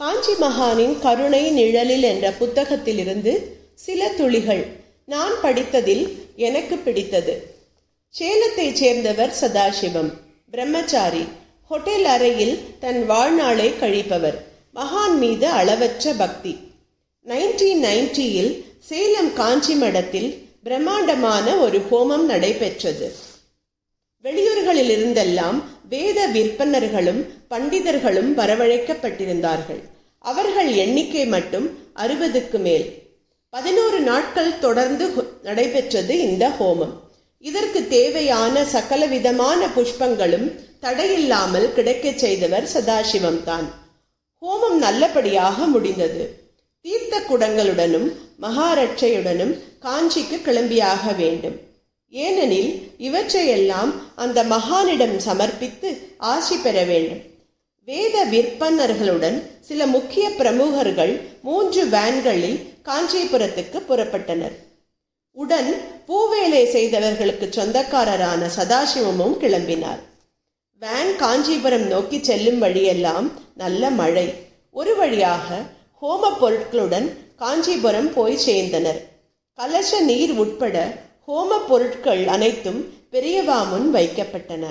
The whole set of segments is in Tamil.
காஞ்சி மகானின் கருணை நிழலில் என்ற புத்தகத்திலிருந்து சில துளிகள் நான் படித்ததில் எனக்கு பிடித்தது. சேலத்தைச் சேர்ந்தவர் சதாசிவம். பிரம்மச்சாரி. ஹோட்டல் அறையில் தன் வாழ்நாளை கழிப்பவர். மகான் மீது அளவற்ற பக்தி. நைன்டீன் நைன்டியில் சேலம் காஞ்சி மடத்தில் பிரம்மாண்டமான ஒரு ஹோமம் நடைபெற்றது. வெளியூர்களில் இருந்தெல்லாம் வேத விற்பனர்களும் பண்டிதர்களும் வரவழைக்கப்பட்டிருந்தார்கள். அவர்கள் எண்ணிக்கை மட்டும் அறுபதுக்கு மேல். பதினோரு நாட்கள் தொடர்ந்து நடைபெற்றது இந்த ஹோமம். இதற்கு தேவையான சகலவிதமான புஷ்பங்களும் தடையில்லாமல் கிடைக்கச் செய்தவர் சதாசிவம் தான். ஹோமம் நல்லபடியாக முடிந்தது. தீர்த்த குடங்களுடனும் மகாரட்சையுடனும் காஞ்சிக்கு கிளம்பியாக வேண்டும். ஏனெனில் இவற்றையெல்லாம் அந்த மகானிடம் சமர்ப்பித்து ஆசி பெற வேண்டும். வேத விற்பனர்களுடன் சில முக்கிய பிரமுகர்கள் மூன்று வேன்களில் காஞ்சிபுரத்துக்கு புறப்பட்டனர். உடன் பூவேலை செய்தவர்களுக்கு சொந்தக்காரரான சதாசிவமும் கிளம்பினார். வேன் காஞ்சிபுரம் நோக்கி செல்லும் வழியெல்லாம் நல்ல மழை. ஒரு வழியாக ஹோம பொருட்களுடன் காஞ்சிபுரம் போய் சேர்ந்தனர். கலச நீர் உட்பட ஹோம பொருட்கள் அனைத்தும் பெரியவா முன் வைக்கப்பட்டன.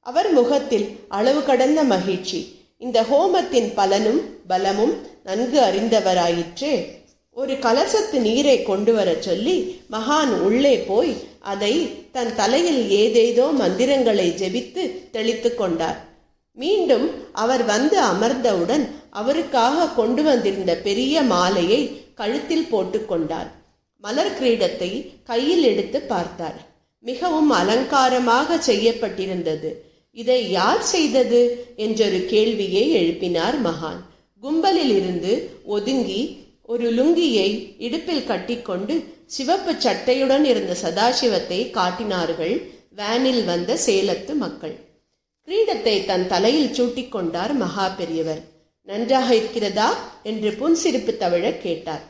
அவர் முகத்தில் அளவு கடந்த மகிழ்ச்சி. இந்த ஹோமத்தின் பலனும் பலமும் நன்கு அறிந்தவராயிற்று. ஒரு கலசத்து நீரை கொண்டு வரச் சொல்லி மகான் உள்ளே போய் அதை தன் தலையில் ஏதேதோ மந்திரங்களை ஜெபித்து தெளித்து கொண்டார். மீண்டும் அவர் வந்து அமர்ந்தவுடன் அவருக்காக கொண்டு வந்திருந்த பெரிய மாலையை கழுத்தில் போட்டுக்கொண்டார் மலர் கிரீடத்தை கையில் எடுத்து பார்த்தார். மிகவும் அலங்காரமாக செய்யப்பட்டிருந்தது. இதை யார் செய்தது? என்றொரு கேள்வியை எழுப்பினார் மகான். கும்பலில் இருந்து ஒதுங்கி ஒரு லுங்கியை இடுப்பில் கட்டிக்கொண்டு சிவப்பு சட்டையுடன் இருந்த சதாசிவத்தை காட்டினார்கள் வேனில் வந்த சேலத்து மக்கள். கிரீடத்தை தன் தலையில் சூட்டிக் கொண்டார் மகா பெரியவர். நன்றாக இருக்கிறதா? என்று புன்சிரிப்பு தவிழ கேட்டார்.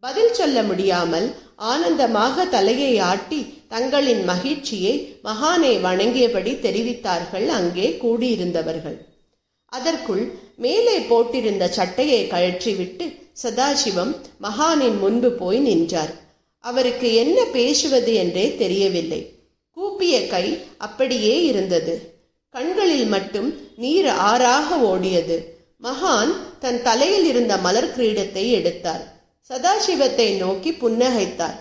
பதில் சொல்ல முடியாமல் ஆனந்தமாக தலையை ஆட்டி தங்களின் மகிழ்ச்சியை மகானை வணங்கியபடி தெரிவித்தார்கள் அங்கே கூடியிருந்தவர்கள். அதற்குள் மேலே போட்டிருந்த சட்டையை கழற்றிவிட்டு சதாசிவம் மகானின் முன்பு போய் நின்றார். அவருக்கு என்ன பேசுவது என்றே தெரியவில்லை. கூப்பிய கை அப்படியே இருந்தது. கண்களில் மட்டும் நீர் ஆறாக ஓடியது. மகான் தன் தலையில் இருந்த மலர் கிரீடத்தை எடுத்தார். சதாசிவத்தை நோக்கி புன்னகைத்தார்.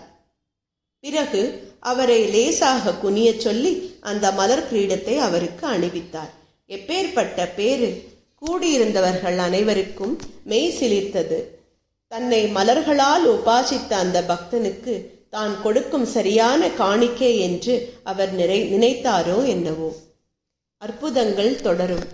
பிறகு அவரை லேசாக குனியச் சொல்லி அந்த மலர் கிரீடத்தை அவருக்கு அணிவித்தார். எப்பேற்பட்ட பேரு கூடியிருந்தவர்கள் அனைவருக்கும் மெய் சிலிர்த்தது. தன்னை மலர்களால் உபாசித்த அந்த பக்தனுக்கு தான் கொடுக்கும் சரியான காணிக்கை என்று அவர் நிறை நினைத்தாரோ என்னவோ. அற்புதங்கள் தொடரும்.